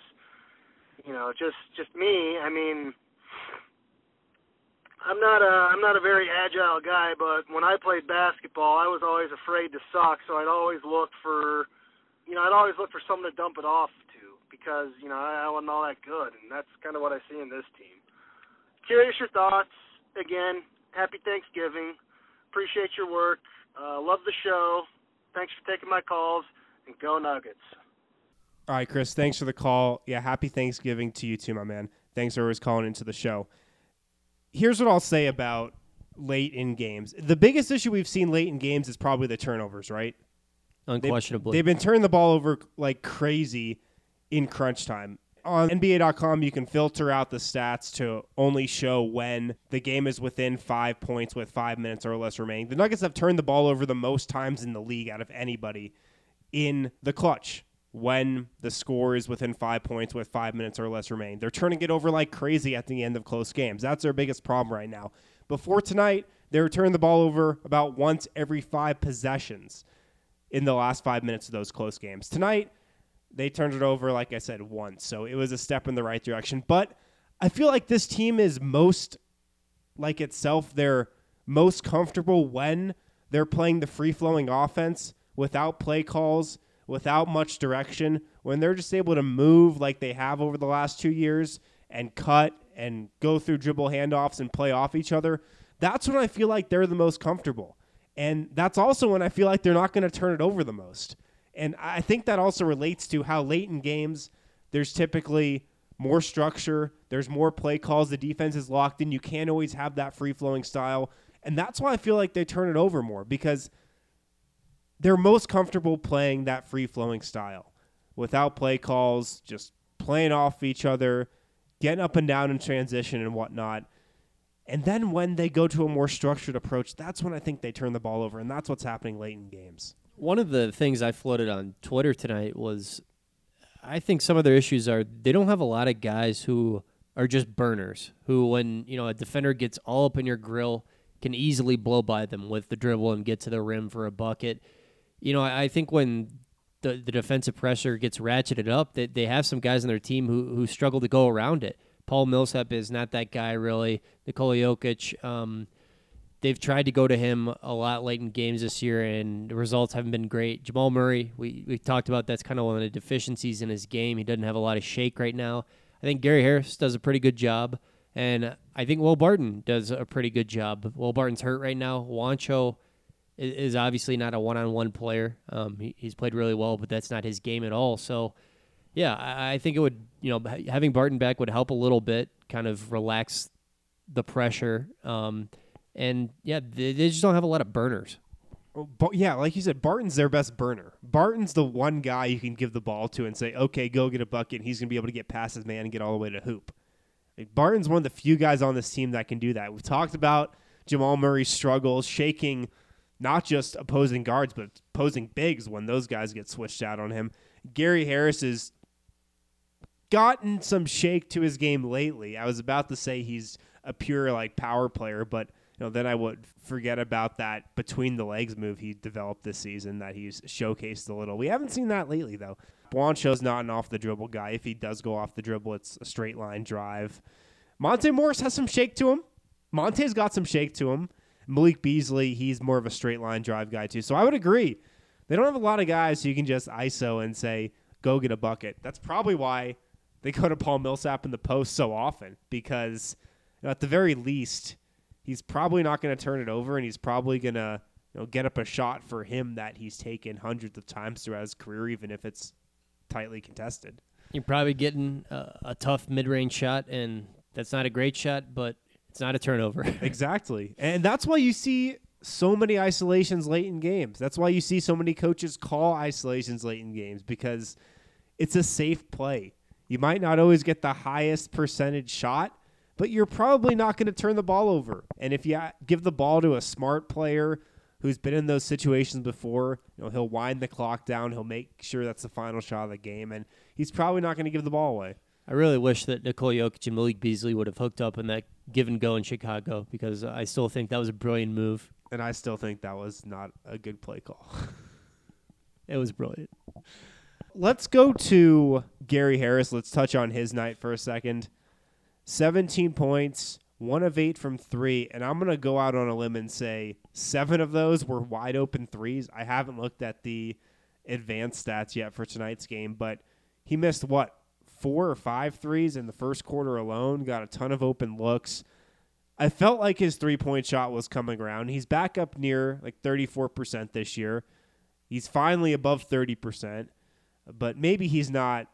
You know, just just me. I mean, I'm not a I'm not a very agile guy, but when I played basketball, I was always afraid to suck, so I'd always look for, you know, I'd always look for someone to dump it off to because you know I, I wasn't all that good, and that's kind of what I see in this team. Curious your thoughts. Again, happy Thanksgiving. Appreciate your work. Uh, love the show. Thanks for taking my calls, and go Nuggets. All right, Chris, thanks for the call. Yeah, happy Thanksgiving to you too, my man. Thanks for always calling into the show here's what I'll say about late in games. The biggest issue we've seen late in games is probably the turnovers, right? Unquestionably. They've, they've been turning the ball over like crazy in crunch time. On NBA.com, you can filter out the stats to only show when the game is within five points with five minutes or less remaining. The Nuggets have turned the ball over the most times in the league out of anybody in the clutch when the score is within five points with five minutes or less remaining. They're turning it over like crazy at the end of close games. That's their biggest problem right now. Before tonight, they were turning the ball over about once every five possessions in the last five minutes of those close games. Tonight, they turned it over, like I said, once. So it was a step in the right direction. But I feel like this team is most like itself. They're most comfortable when they're playing the free flowing offense without play calls without much direction, when they're just able to move like they have over the last two years and cut and go through dribble handoffs and play off each other, that's when I feel like they're the most comfortable. And that's also when I feel like they're not going to turn it over the most. And I think that also relates to how late in games there's typically more structure, there's more play calls, the defense is locked in. You can't always have that free flowing style. And that's why I feel like they turn it over more because they're most comfortable playing that free flowing style without play calls, just playing off each other, getting up and down in transition and whatnot. And then when they go to a more structured approach, that's when I think they turn the ball over, and that's what's happening late in games. One of the things I floated on Twitter tonight was I think some of their issues are they don't have a lot of guys who are just burners, who when, you know, a defender gets all up in your grill, can easily blow by them with the dribble and get to the rim for a bucket. You know, I, I think when the, the defensive pressure gets ratcheted up, they, they have some guys on their team who, who struggle to go around it. Paul Millsap is not that guy really. Nikola Jokic, um, they've tried to go to him a lot late in games this year, and the results haven't been great. Jamal Murray, we, we talked about that's kind of one of the deficiencies in his game. He doesn't have a lot of shake right now. I think Gary Harris does a pretty good job, and I think Will Barton does a pretty good job. Will Barton's hurt right now. Juancho is, obviously not a one-on-one player. Um, he, he's played really well, but that's not his game at all. So, yeah, I, I think it would, you know, having Barton back would help a little bit, kind of relax the pressure. Um, and yeah, they, they just don't have a lot of burners. But yeah, like you said, Barton's their best burner. Barton's the one guy you can give the ball to and say, "Okay, go get a bucket." And he's going to be able to get past his man and get all the way to hoop. Like, Barton's one of the few guys on this team that can do that. We've talked about Jamal Murray's struggles shaking not just opposing guards but opposing bigs when those guys get switched out on him. Gary Harris has gotten some shake to his game lately. I was about to say he's a pure like power player, but you know, then I would forget about that between the legs move he developed this season that he's showcased a little. We haven't seen that lately though. Juancho's not an off the dribble guy. If he does go off the dribble, it's a straight line drive. Monte Morris has some shake to him. Monte's got some shake to him. Malik Beasley, he's more of a straight line drive guy too. So I would agree. They don't have a lot of guys who you can just ISO and say, go get a bucket. That's probably why they go to Paul Millsap in the post so often because you know, at the very least, he's probably not going to turn it over and he's probably going to you know, get up a shot for him that he's taken hundreds of times throughout his career, even if it's tightly contested. You're probably getting a, a tough mid range shot, and that's not a great shot, but it's not a turnover. exactly. And that's why you see so many isolations late in games. That's why you see so many coaches call isolations late in games because it's a safe play. You might not always get the highest percentage shot, but you're probably not going to turn the ball over. And if you give the ball to a smart player who's been in those situations before, you know, he'll wind the clock down, he'll make sure that's the final shot of the game, and he's probably not going to give the ball away. I really wish that Nikola Jokic and Malik Beasley would have hooked up in that give and go in Chicago because I still think that was a brilliant move. And I still think that was not a good play call. it was brilliant. Let's go to Gary Harris. Let's touch on his night for a second. 17 points, one of eight from three, and I'm going to go out on a limb and say seven of those were wide open threes. I haven't looked at the advanced stats yet for tonight's game, but he missed what, four or five threes in the first quarter alone, got a ton of open looks. I felt like his three point shot was coming around. He's back up near like 34% this year. He's finally above 30%, but maybe he's not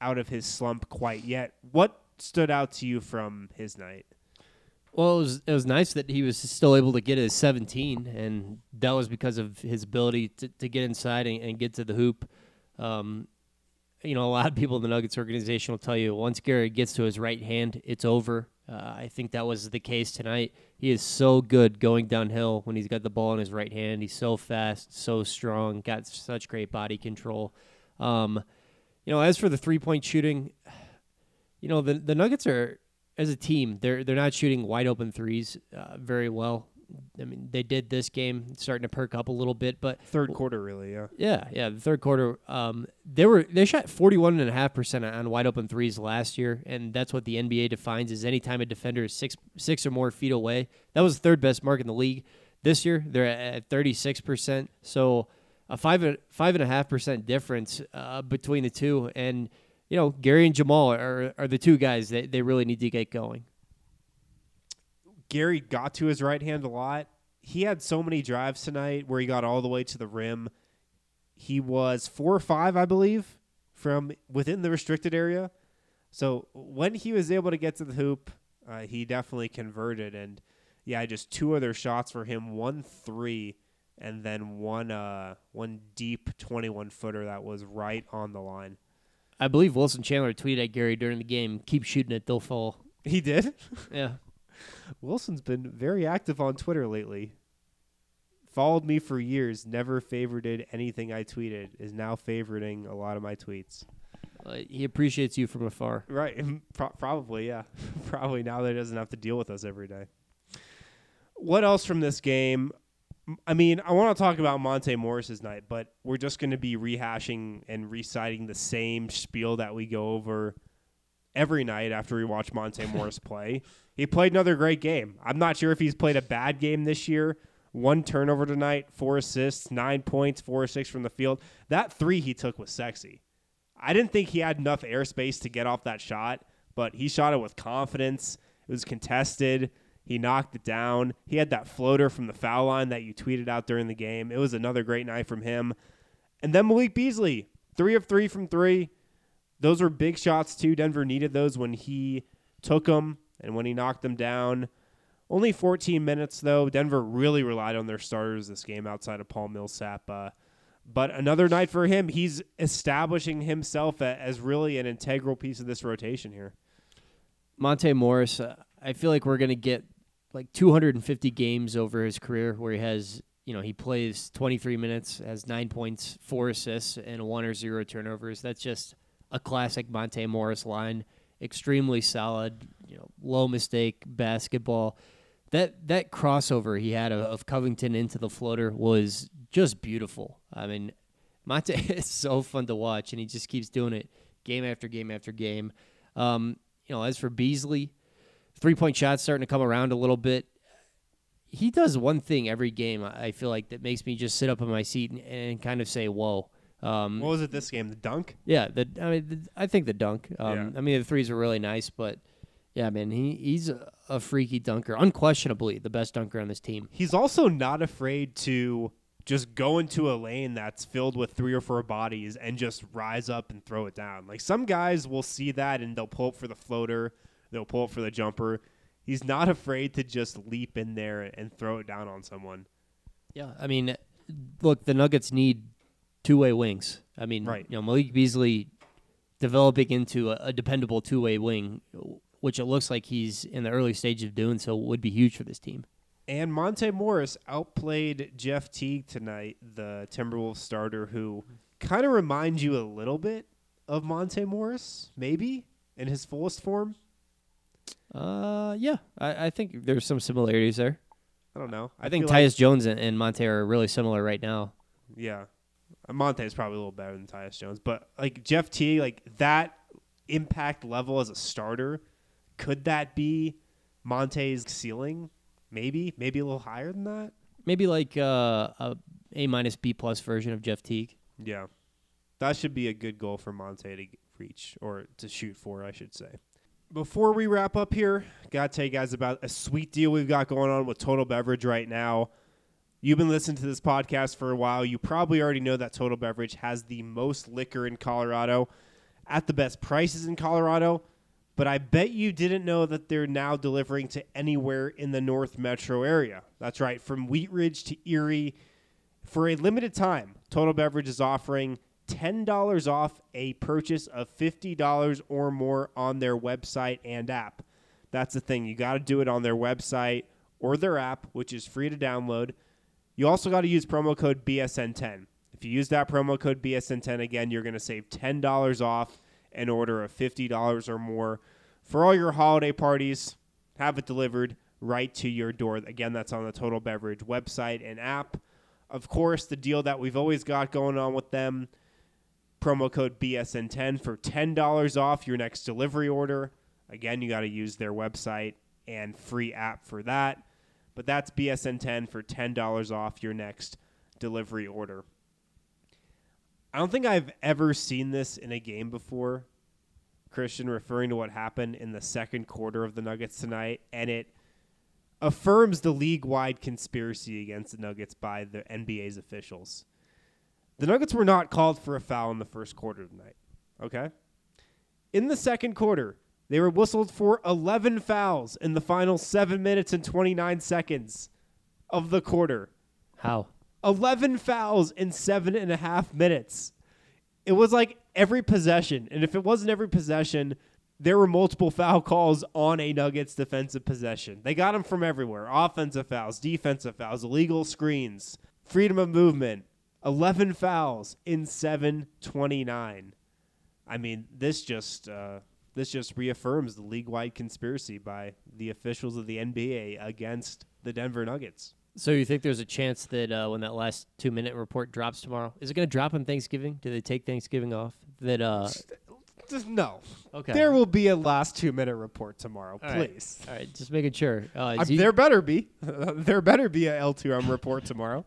out of his slump quite yet. What stood out to you from his night? Well, it was it was nice that he was still able to get his 17, and that was because of his ability to, to get inside and, and get to the hoop. Um, you know, a lot of people in the Nuggets organization will tell you once Gary gets to his right hand, it's over. Uh, I think that was the case tonight. He is so good going downhill when he's got the ball in his right hand. He's so fast, so strong, got such great body control. Um, you know, as for the three point shooting, you know the the Nuggets are as a team they're they're not shooting wide open threes uh, very well. I mean, they did this game, starting to perk up a little bit, but third quarter really, yeah, yeah, yeah. The third quarter, um, they were they shot forty one and a half percent on wide open threes last year, and that's what the NBA defines as any time a defender is six six or more feet away. That was the third best mark in the league. This year, they're at thirty six percent, so a five five and a half percent difference uh, between the two, and you know Gary and Jamal are are the two guys that they really need to get going. Gary got to his right hand a lot. He had so many drives tonight where he got all the way to the rim. He was four or five, I believe, from within the restricted area. So when he was able to get to the hoop, uh, he definitely converted. And yeah, just two other shots for him, one three, and then one uh, one deep twenty one footer that was right on the line. I believe Wilson Chandler tweeted at Gary during the game, "Keep shooting it, they'll fall." He did. yeah. Wilson's been very active on Twitter lately. Followed me for years, never favorited anything I tweeted, is now favoriting a lot of my tweets. Uh, he appreciates you from afar. Right. Pro- probably, yeah. probably now that he doesn't have to deal with us every day. What else from this game? I mean, I want to talk about Monte Morris's night, but we're just going to be rehashing and reciting the same spiel that we go over every night after we watch Monte Morris play. He played another great game. I'm not sure if he's played a bad game this year. One turnover tonight, four assists, nine points, four or six from the field. That three he took was sexy. I didn't think he had enough airspace to get off that shot, but he shot it with confidence. It was contested. He knocked it down. He had that floater from the foul line that you tweeted out during the game. It was another great night from him. And then Malik Beasley, three of three from three. Those were big shots, too. Denver needed those when he took them and when he knocked them down. Only 14 minutes, though. Denver really relied on their starters this game outside of Paul Millsap. Uh, but another night for him. He's establishing himself as really an integral piece of this rotation here. Monte Morris, uh, I feel like we're going to get like 250 games over his career where he has, you know, he plays 23 minutes, has nine points, four assists, and one or zero turnovers. That's just a classic Monte Morris line. Extremely solid, you know, low mistake basketball. That that crossover he had of, of Covington into the floater was just beautiful. I mean, Monte is so fun to watch, and he just keeps doing it game after game after game. Um, you know, as for Beasley, three point shots starting to come around a little bit. He does one thing every game. I feel like that makes me just sit up in my seat and, and kind of say, "Whoa." Um, what was it this game? The dunk? Yeah, the I mean, the, I think the dunk. Um, Yeah. I mean, the threes are really nice, but yeah, man, he he's a, a freaky dunker, unquestionably the best dunker on this team. He's also not afraid to just go into a lane that's filled with three or four bodies and just rise up and throw it down. Like some guys will see that and they'll pull up for the floater, they'll pull up for the jumper. He's not afraid to just leap in there and throw it down on someone. Yeah, I mean, look, the Nuggets need two way wings. I mean, Right. you know, Malik Beasley developing into a, a dependable two way wing, which it looks like he's in the early stage of doing so, would be huge for this team. And Monte Morris outplayed Jeff Teague tonight, the Timberwolves starter, who kind of reminds you a little bit of Monte Morris, maybe in his fullest form. Uh, yeah, I, I think there's some similarities there. I don't know. I, think feel like- Tyus Jones and, and Monte are really similar right now. Yeah. Monte is probably a little better than Tyus Jones, but like Jeff T, like that impact level as a starter, could that be Monte's ceiling? Maybe, maybe a little higher than that. Maybe like uh, a A minus B plus version of Jeff Teague. Yeah, that should be a good goal for Monte to reach or to shoot for, I should say. Before we wrap up here, gotta tell you guys about a sweet deal we've got going on with Total Beverage right now. You've been listening to this podcast for a while. You probably already know that Total Beverage has the most liquor in Colorado at the best prices in Colorado. But I bet you didn't know that they're now delivering to anywhere in the North Metro area. That's right, from Wheat Ridge to Erie. For a limited time, Total Beverage is offering $10 off a purchase of $50 or more on their website and app. That's the thing. You got to do it on their website or their app, which is free to download. You also got to use promo code BSN10. If you use that promo code BSN10 again, you're going to save $10 off an order of $50 or more for all your holiday parties. Have it delivered right to your door. Again, that's on the Total Beverage website and app. Of course, the deal that we've always got going on with them promo code BSN10 for $10 off your next delivery order. Again, you got to use their website and free app for that. But that's BSN10 for $10 off your next delivery order. I don't think I've ever seen this in a game before, Christian, referring to what happened in the second quarter of the Nuggets tonight, and it affirms the league wide conspiracy against the Nuggets by the NBA's officials. The Nuggets were not called for a foul in the first quarter tonight. Okay? In the second quarter, they were whistled for 11 fouls in the final 7 minutes and 29 seconds of the quarter. How? 11 fouls in seven and a half minutes. It was like every possession. And if it wasn't every possession, there were multiple foul calls on a Nuggets defensive possession. They got them from everywhere offensive fouls, defensive fouls, illegal screens, freedom of movement, 11 fouls in 729. I mean, this just. Uh, this just reaffirms the league-wide conspiracy by the officials of the NBA against the Denver Nuggets. So you think there's a chance that uh, when that last two-minute report drops tomorrow, is it going to drop on Thanksgiving? Do they take Thanksgiving off? That uh, just no. Okay. There will be a last two-minute report tomorrow, All right. please. All right, just making sure. Uh, there better be. there better be a L2M report tomorrow.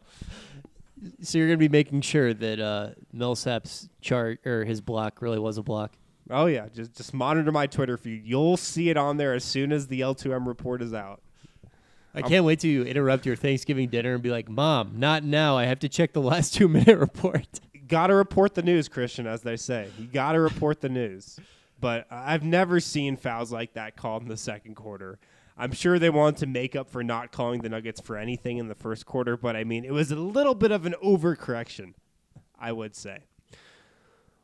So you're going to be making sure that uh, Millsap's chart or his block really was a block. Oh yeah, just just monitor my Twitter feed. You'll see it on there as soon as the L2M report is out. I can't wait to interrupt your Thanksgiving dinner and be like, "Mom, not now. I have to check the last two minute report." Got to report the news, Christian, as they say. You got to report the news. But I've never seen fouls like that called in the second quarter. I'm sure they wanted to make up for not calling the Nuggets for anything in the first quarter, but I mean, it was a little bit of an overcorrection, I would say.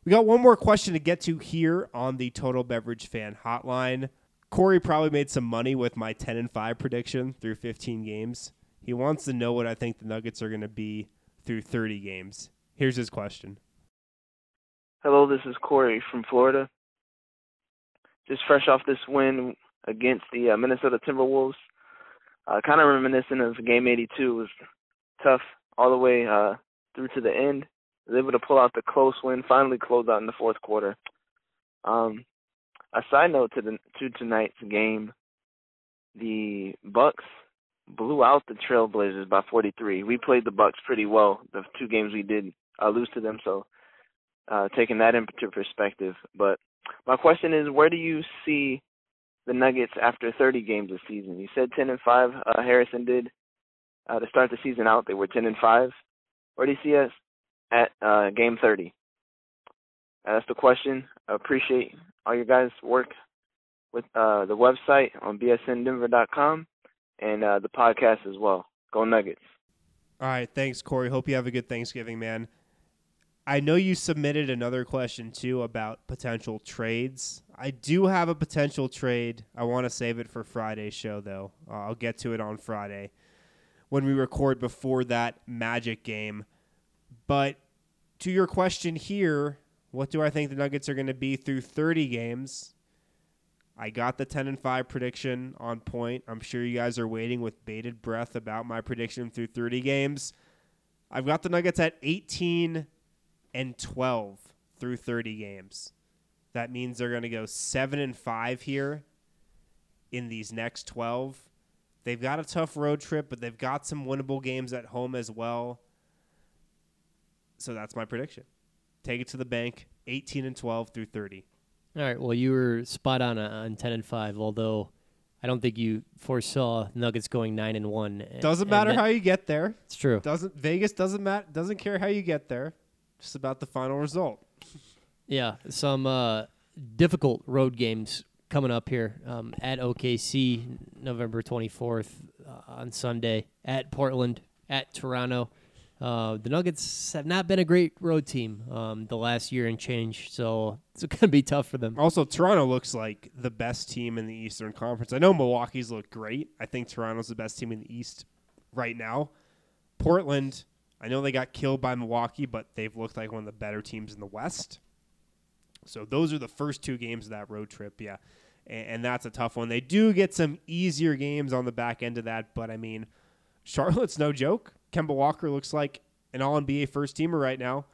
We got one more question to get to here on the Total Beverage Fan Hotline. Corey probably made some money with my 10 and 5 prediction through 15 games. He wants to know what I think the Nuggets are going to be through 30 games. Here's his question. Hello, this is Corey from Florida. Just fresh off this win against the uh, Minnesota Timberwolves. Uh, kind of reminiscent of Game 82. It was tough all the way uh, through to the end. Was able to pull out the close win, finally close out in the fourth quarter. Um, a side note to the to tonight's game, the Bucks blew out the Trailblazers by 43. We played the Bucks pretty well the two games we did uh, lose to them, so uh, taking that into perspective. But my question is, where do you see the Nuggets after 30 games this season? You said 10 and 5. Uh, Harrison did uh, to start the season out. They were 10 and 5. Where do you see us at uh, game 30? Uh, that's the question. Appreciate all your guys' work with uh, the website on bsndenver.com and uh, the podcast as well. Go Nuggets. All right, thanks, Corey. Hope you have a good Thanksgiving, man. I know you submitted another question too about potential trades. I do have a potential trade. I want to save it for Friday's show, though. Uh, I'll get to it on Friday when we record before that Magic game. But to your question here, what do I think the Nuggets are going to be through 30 games? I got the 10 and 5 prediction on point. I'm sure you guys are waiting with bated breath about my prediction through 30 games. I've got the Nuggets at 18 and 12 through 30 games. That means they're going to go 7 and 5 here in these next 12. They've got a tough road trip, but they've got some winnable games at home as well. So that's my prediction. Take it to the bank, 18 and 12 through 30. All right. Well, you were spot on uh, on 10 and 5, although I don't think you foresaw Nuggets going 9 and 1. Doesn't matter how you get there. It's true. Doesn't Vegas doesn't matter doesn't care how you get there. Just about the final result. Yeah, some uh, difficult road games coming up here um, at OKC November 24th uh, on Sunday, at Portland, at Toronto. Uh, the Nuggets have not been a great road team um, the last year and change, so it's going to be tough for them. Also, Toronto looks like the best team in the Eastern Conference. I know Milwaukee's look great. I think Toronto's the best team in the East right now. Portland, I know they got killed by Milwaukee, but they've looked like one of the better teams in the West. So those are the first two games of that road trip, yeah. And, and that's a tough one. They do get some easier games on the back end of that, but I mean, Charlotte's no joke. Kemba Walker looks like an All NBA first teamer right now.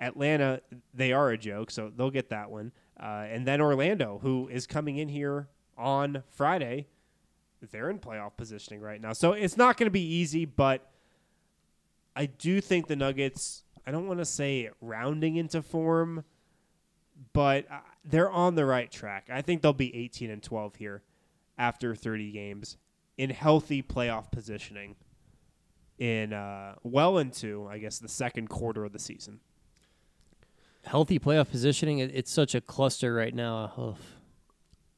Atlanta, they are a joke, so they'll get that one. Uh, and then Orlando, who is coming in here on Friday, they're in playoff positioning right now. So it's not going to be easy, but I do think the Nuggets, I don't want to say rounding into form, but uh, they're on the right track. I think they'll be 18 and 12 here after 30 games in healthy playoff positioning in uh, well into, I guess, the second quarter of the season. Healthy playoff positioning, it, it's such a cluster right now. Ugh.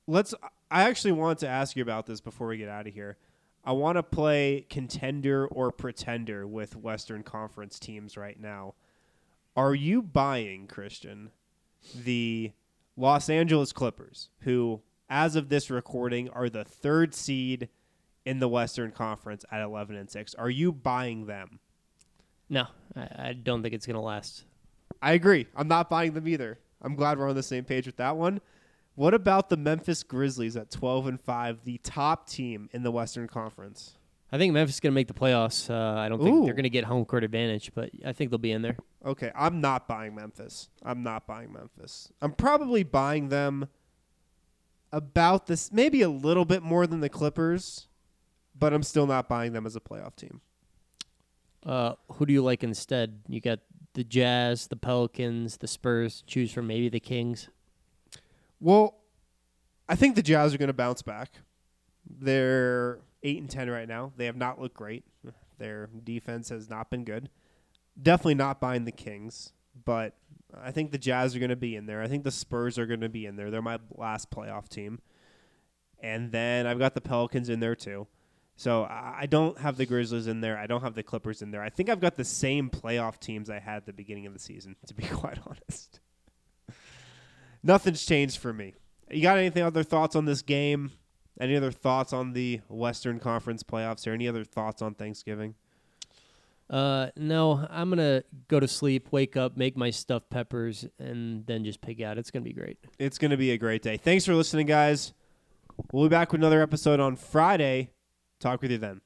Let's. I actually want to ask you about this before we get out of here. I want to play contender or pretender with Western Conference teams right now. Are you buying Christian the Los Angeles Clippers, who, as of this recording, are the third seed in the Western Conference at 11 and 6. Are you buying them? No, I, I don't think it's going to last. I agree. I'm not buying them either. I'm glad we're on the same page with that one. What about the Memphis Grizzlies at 12 and 5, the top team in the Western Conference? I think Memphis is going to make the playoffs. Uh, I don't think Ooh. they're going to get home court advantage, but I think they'll be in there. Okay, I'm not buying Memphis. I'm not buying Memphis. I'm probably buying them about this, maybe a little bit more than the Clippers, but I'm still not buying them as a playoff team. Uh, who do you like instead? You got the Jazz, the Pelicans, the Spurs. Choose from maybe the Kings. Well, I think the Jazz are going to bounce back. They're eight and ten right now. They have not looked great. Their defense has not been good. Definitely not buying the Kings, but I think the Jazz are going to be in there. I think the Spurs are going to be in there. They're my last playoff team, and then I've got the Pelicans in there too. So I don't have the Grizzlies in there. I don't have the Clippers in there. I think I've got the same playoff teams I had at the beginning of the season. To be quite honest, nothing's changed for me. You got anything other thoughts on this game? Any other thoughts on the Western Conference playoffs or any other thoughts on Thanksgiving? Uh, no, I'm gonna go to sleep, wake up, make my stuffed peppers, and then just pig out. It's gonna be great. It's going to be a great day. Thanks for listening, guys. We'll be back with another episode on Friday. Talk with you then.